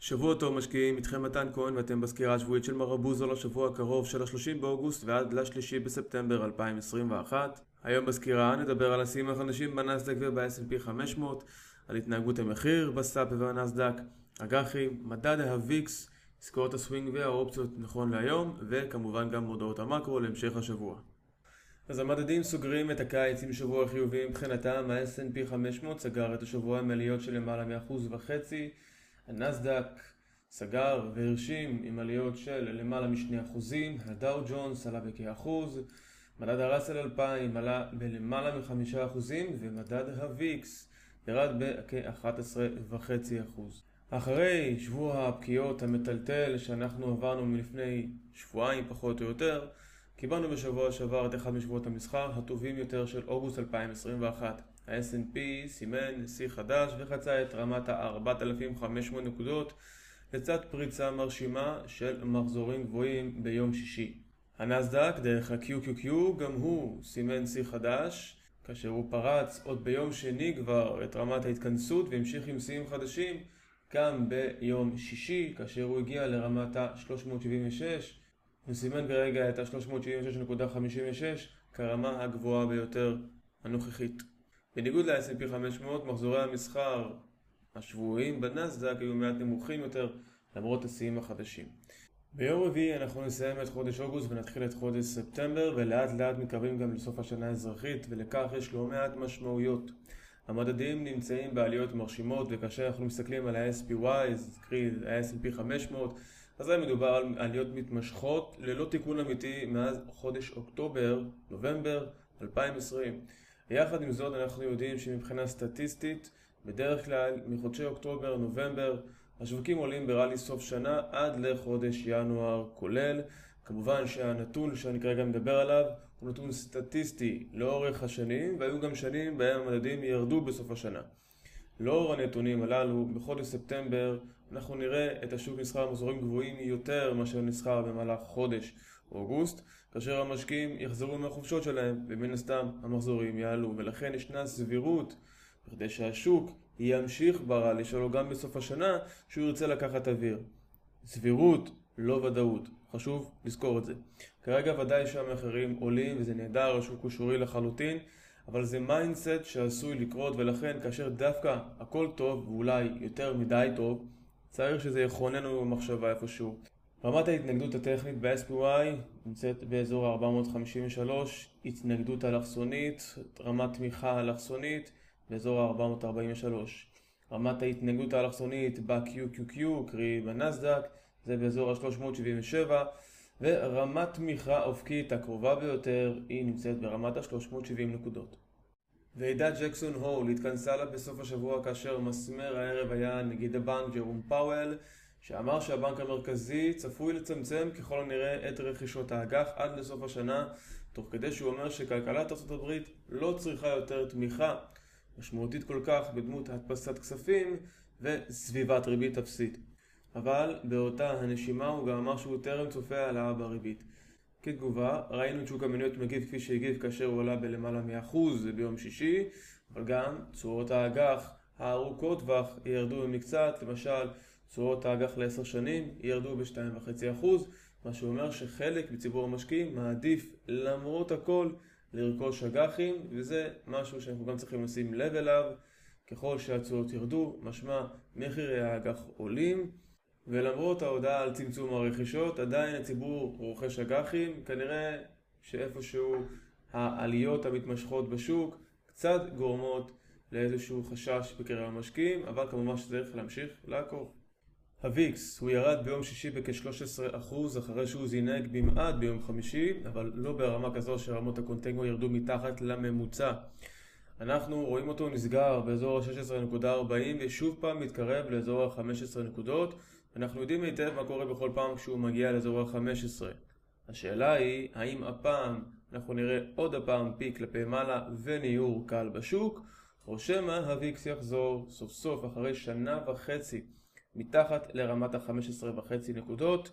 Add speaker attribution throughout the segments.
Speaker 1: שבוע טוב משקיעים, איתכם מתן כהן ואתם בסקירה השבועית של מרבוזו לשבוע הקרוב של ה-30 באוגוסט ועד ל-3 בספטמבר 2021. היום בסקירה נדבר על השיאים החדשים בנסדק וב-S&P 500, על התנהגות המחיר בסאפ ובנסדק, אג"חים, מדד הוויקס, עסקאות הסווינג והאופציות נכון להיום, וכמובן גם מודעות המקרו להמשך השבוע. אז המדדים סוגרים את הקיץ עם שבוע חיובי מבחינתם, ה-S&P 500 סגר את השבוע עם עליות של למעלה מאחוז וחצי, הנסדק סגר והרשים עם עליות של למעלה משני אחוזים, הדאו ג'ונס עלה בכאחוז, מדד הראסל 2000 עלה בלמעלה מחמישה אחוזים ומדד הוויקס ירד בכ-11.5%. אחרי שבוע הפקיעות המטלטל שאנחנו עברנו מלפני שבועיים פחות או יותר, קיבלנו בשבוע שעבר את אחד משבועות המסחר הטובים יותר של אוגוסט 2021. ה-S&P סימן שיא חדש וחצה את רמת ה-4,500 נקודות לצד פריצה מרשימה של מחזורים גבוהים ביום שישי. הנסדק דרך ה-QQQ גם הוא סימן שיא חדש כאשר הוא פרץ עוד ביום שני כבר את רמת ההתכנסות והמשיך עם שיאים חדשים גם ביום שישי כאשר הוא הגיע לרמת ה-376 וסימן כרגע את ה-376.56 כרמה הגבוהה ביותר הנוכחית. בניגוד ל-S&P 500, מחזורי המסחר השבועיים בנסדק היו מעט נמוכים יותר למרות השיאים החדשים. ביום רביעי אנחנו נסיים את חודש אוגוסט ונתחיל את חודש ספטמבר ולאט לאט מתקרבים גם לסוף השנה האזרחית ולכך יש לא מעט משמעויות. המדדים נמצאים בעליות מרשימות וכאשר אנחנו מסתכלים על ה-SPY, קרי ה-S&P 500, אז היה מדובר על עליות מתמשכות ללא תיקון אמיתי מאז חודש אוקטובר, נובמבר 2020. יחד עם זאת אנחנו יודעים שמבחינה סטטיסטית בדרך כלל מחודשי אוקטובר, נובמבר השווקים עולים בראלי סוף שנה עד לחודש ינואר כולל. כמובן שהנתון שאני כרגע מדבר עליו הוא נתון סטטיסטי לאורך השנים והיו גם שנים בהם המדדים ירדו בסוף השנה. לאור הנתונים הללו, בחודש ספטמבר אנחנו נראה את השוק נסחר במחזורים גבוהים יותר מאשר נסחר במהלך חודש אוגוסט, כאשר המשקיעים יחזרו מהחופשות שלהם ומן הסתם המחזורים יעלו ולכן ישנה סבירות בכדי שהשוק ימשיך בראלי שלו גם בסוף השנה שהוא ירצה לקחת אוויר. סבירות, לא ודאות. חשוב לזכור את זה. כרגע ודאי שהמחירים עולים וזה נהדר, השוק הוא שורי לחלוטין, אבל זה mindset שעשוי לקרות ולכן כאשר דווקא הכל טוב ואולי יותר מדי טוב, צריך שזה יכונן לנו במחשבה איפשהו. רמת ההתנגדות הטכנית ב-SPY נמצאת באזור 453, התנגדות אלכסונית, רמת תמיכה אלכסונית באזור 443. רמת ההתנגדות האלכסונית ב-QQQ, קרי בנסדק, זה באזור ה-377, ורמת תמיכה אופקית הקרובה ביותר היא נמצאת ברמת ה-370 נקודות. ועידת ג'קסון הול התכנסה לה בסוף השבוע כאשר מסמר הערב היה נגיד הבנק ג'רום פאוול שאמר שהבנק המרכזי צפוי לצמצם ככל הנראה את רכישות האג"ח עד לסוף השנה תוך כדי שהוא אומר שכלכלת ארה"ב לא צריכה יותר תמיכה משמעותית כל כך בדמות הדפסת כספים וסביבת ריבית אפסית. אבל באותה הנשימה הוא גם אמר שהוא טרם צופה העלאה בריבית. כתגובה, ראינו את שוק המניות מגיב כפי שהגיב כאשר הוא עלה בלמעלה מאחוז ביום שישי, אבל גם תשואות האג"ח הארוכות טווח ירדו במקצת, למשל תשואות האג"ח לעשר שנים ירדו ב-2.5%, מה שאומר שחלק מציבור המשקיעים מעדיף למרות הכל לרכוש אג"חים, וזה משהו שאנחנו גם צריכים לשים לב אליו. ככל שהתשואות ירדו, משמע מחירי האג"ח עולים, ולמרות ההודעה על צמצום הרכישות, עדיין הציבור רוכש אג"חים, כנראה שאיפשהו העליות המתמשכות בשוק קצת גורמות לאיזשהו חשש בקרב המשקיעים, אבל כמובן שצריך להמשיך לעקוב. הוויקס, הוא ירד ביום שישי בכ-13% אחרי שהוא זינק במעט ביום חמישי, אבל לא ברמה כזו שרמות הקונטנגו ירדו מתחת לממוצע. אנחנו רואים אותו נסגר באזור ה-16.40 ושוב פעם מתקרב לאזור ה-15 נקודות. אנחנו יודעים היטב מה קורה בכל פעם כשהוא מגיע לאזור ה-15. השאלה היא, האם הפעם אנחנו נראה עוד הפעם peak כלפי מעלה וניעור קל בשוק, או שמא הוויקס יחזור סוף סוף אחרי שנה וחצי מתחת לרמת ה-15.5 נקודות,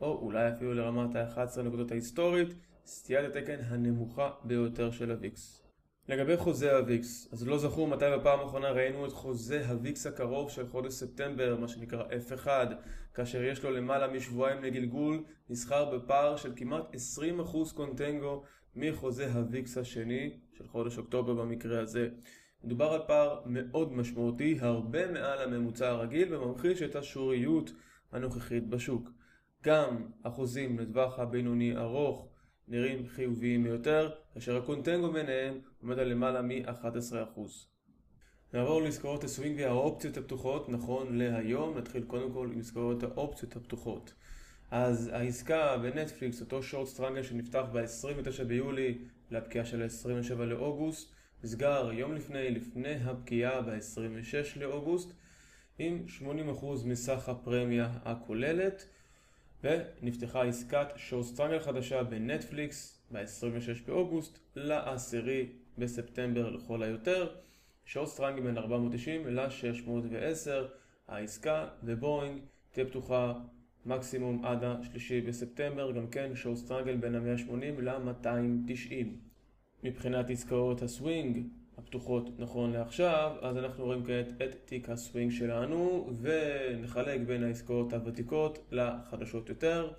Speaker 1: או אולי אפילו לרמת ה-11 נקודות ההיסטורית, סטיית התקן הנמוכה ביותר של הוויקס. לגבי חוזה הוויקס, אז לא זכור מתי בפעם האחרונה ראינו את חוזה הוויקס הקרוב של חודש ספטמבר, מה שנקרא F1, כאשר יש לו למעלה משבועיים לגלגול, נסחר בפער של כמעט 20% קונטנגו מחוזה הוויקס השני של חודש אוקטובר במקרה הזה. מדובר על פער מאוד משמעותי, הרבה מעל הממוצע הרגיל, וממחיש את השוריות הנוכחית בשוק. גם אחוזים לטווח הבינוני ארוך נראים חיוביים ביותר, כאשר הקונטנגו ביניהם עומד על למעלה מ-11%. נעבור לעסקאות הסווינג והאופציות הפתוחות, נכון להיום, נתחיל קודם כל עם עסקאות האופציות הפתוחות. אז העסקה בנטפליקס, אותו short strangle שנפתח ב-29 ביולי לפקיעה של ה-27 לאוגוסט, נסגר יום לפני, לפני הפקיעה ב-26 לאוגוסט, עם 80% מסך הפרמיה הכוללת. ונפתחה עסקת short strangle חדשה בנטפליקס ב-26 באוגוסט ל-10 בספטמבר לכל היותר. short strangle בין 490 ל-610 העסקה ובואינג תהיה פתוחה מקסימום עד השלישי בספטמבר, גם כן short strangle בין ה-180 ל-290. מבחינת עסקאות הסווינג, הפתוחות נכון לעכשיו, אז אנחנו רואים כעת את תיק הסווינג שלנו ונחלק בין העסקאות הוותיקות לחדשות יותר.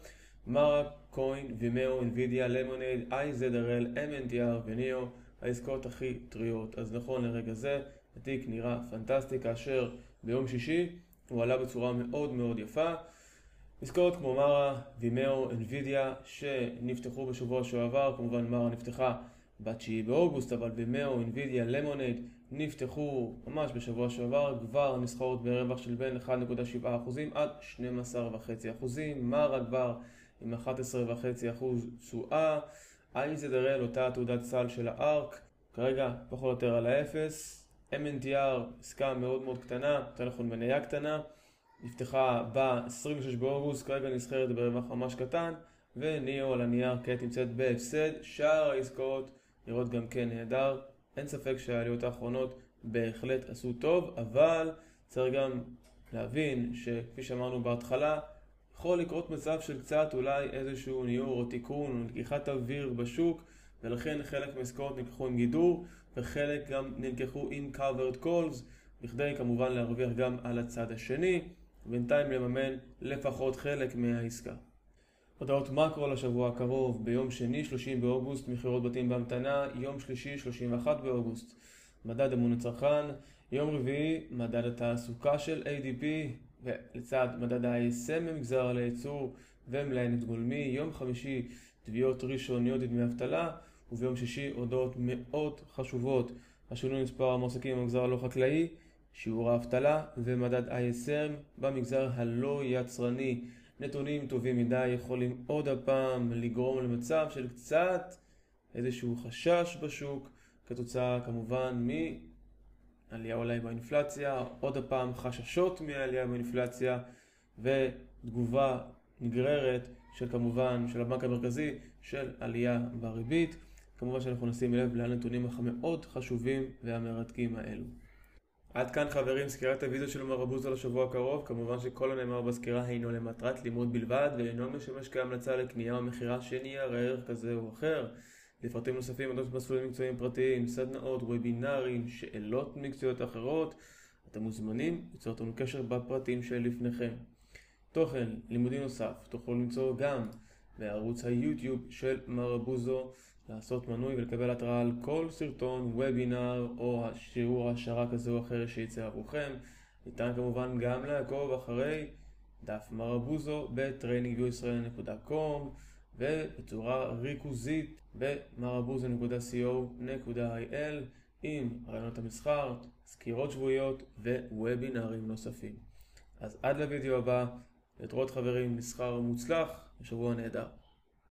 Speaker 1: מרק, קוין, וימאו, אינווידיה, למונייד, IZRL, MNTR וניאו, העסקאות הכי טריות. אז נכון לרגע זה, התיק נראה פנטסטי כאשר ביום שישי הוא עלה בצורה מאוד מאוד יפה. עסקאות כמו מרה, וימאו, אינווידיה שנפתחו בשבוע שעבר, כמובן מרה נפתחה ב-9 באוגוסט, אבל במאו, אינווידיה, למונייד נפתחו ממש בשבוע שעבר, כבר נסחרות ברווח של בין 1.7% עד 12.5%, מרה כבר עם 11.5% תשואה, IZRL אותה תעודת סל של הארק, כרגע פחות או יותר על האפס, MNTR עסקה מאוד מאוד קטנה, יותר נכון מניה קטנה, נפתחה ב-26 באוגוסט, כרגע נסחרת ברווח ממש קטן, וניאו על הנייר כעת נמצאת בהפסד, שאר העסקאות נראות גם כן נהדר. אין ספק שהעליות האחרונות בהחלט עשו טוב, אבל צריך גם להבין שכפי שאמרנו בהתחלה, יכול לקרות מצב של קצת אולי איזשהו ניעור או תיקון או לקיחת אוויר בשוק, ולכן חלק מהעסקאות נלקחו עם גידור, וחלק גם נלקחו עם covered calls, בכדי כמובן להרוויח גם על הצד השני, ובינתיים לממן לפחות חלק מהעסקה. הודעות מקרו לשבוע הקרוב, ביום שני 30 באוגוסט מכירות בתים בהמתנה, יום שלישי 31 באוגוסט. מדד אמון הצרכן, יום רביעי מדד התעסוקה של ADP ולצד מדד ה-ISM במגזר לייצור ומלאי נפט גולמי, יום חמישי תביעות ראשוניות לדמי אבטלה וביום שישי הודעות מאוד חשובות. השינוי מספר המועסקים במגזר הלא חקלאי, שיעור האבטלה ומדד ISM במגזר הלא יצרני נתונים טובים מדי יכולים עוד הפעם לגרום למצב של קצת איזשהו חשש בשוק, כתוצאה כמובן מעלייה אולי באינפלציה, עוד הפעם חששות מעלייה באינפלציה ותגובה נגררת של כמובן של הבנק המרכזי של עלייה בריבית. כמובן שאנחנו נשים לב לנתונים המאוד חשובים והמרתקים האלו. עד כאן חברים סקירת הווידאו של מרבוזה לשבוע הקרוב, כמובן שכל הנאמר בסקירה הינו למטרת לימוד בלבד ואינו משמש כהמלצה לקנייה או מכירה של נייר ערך כזה או אחר. לפרטים נוספים אודות מסלולים מקצועיים פרטיים, סדנאות, וובינארים, שאלות מקצועיות אחרות, אתם מוזמנים ליצור אותנו קשר בפרטים שלפניכם. תוכן לימודי נוסף תוכלו למצוא גם בערוץ היוטיוב של מרבוזו לעשות מנוי ולקבל התראה על כל סרטון, וובינר או שיעור העשרה כזה או אחר שיצא עבורכם. ניתן כמובן גם לעקוב אחרי דף מרבוזו ב-trainingviewisrael.com ובצורה ריכוזית ב-marabuzo.co.il עם רעיונות המסחר, סקירות שבועיות ווובינרים נוספים. אז עד לוידאו הבא, להתראות חברים, מסחר מוצלח ושבוע נהדר.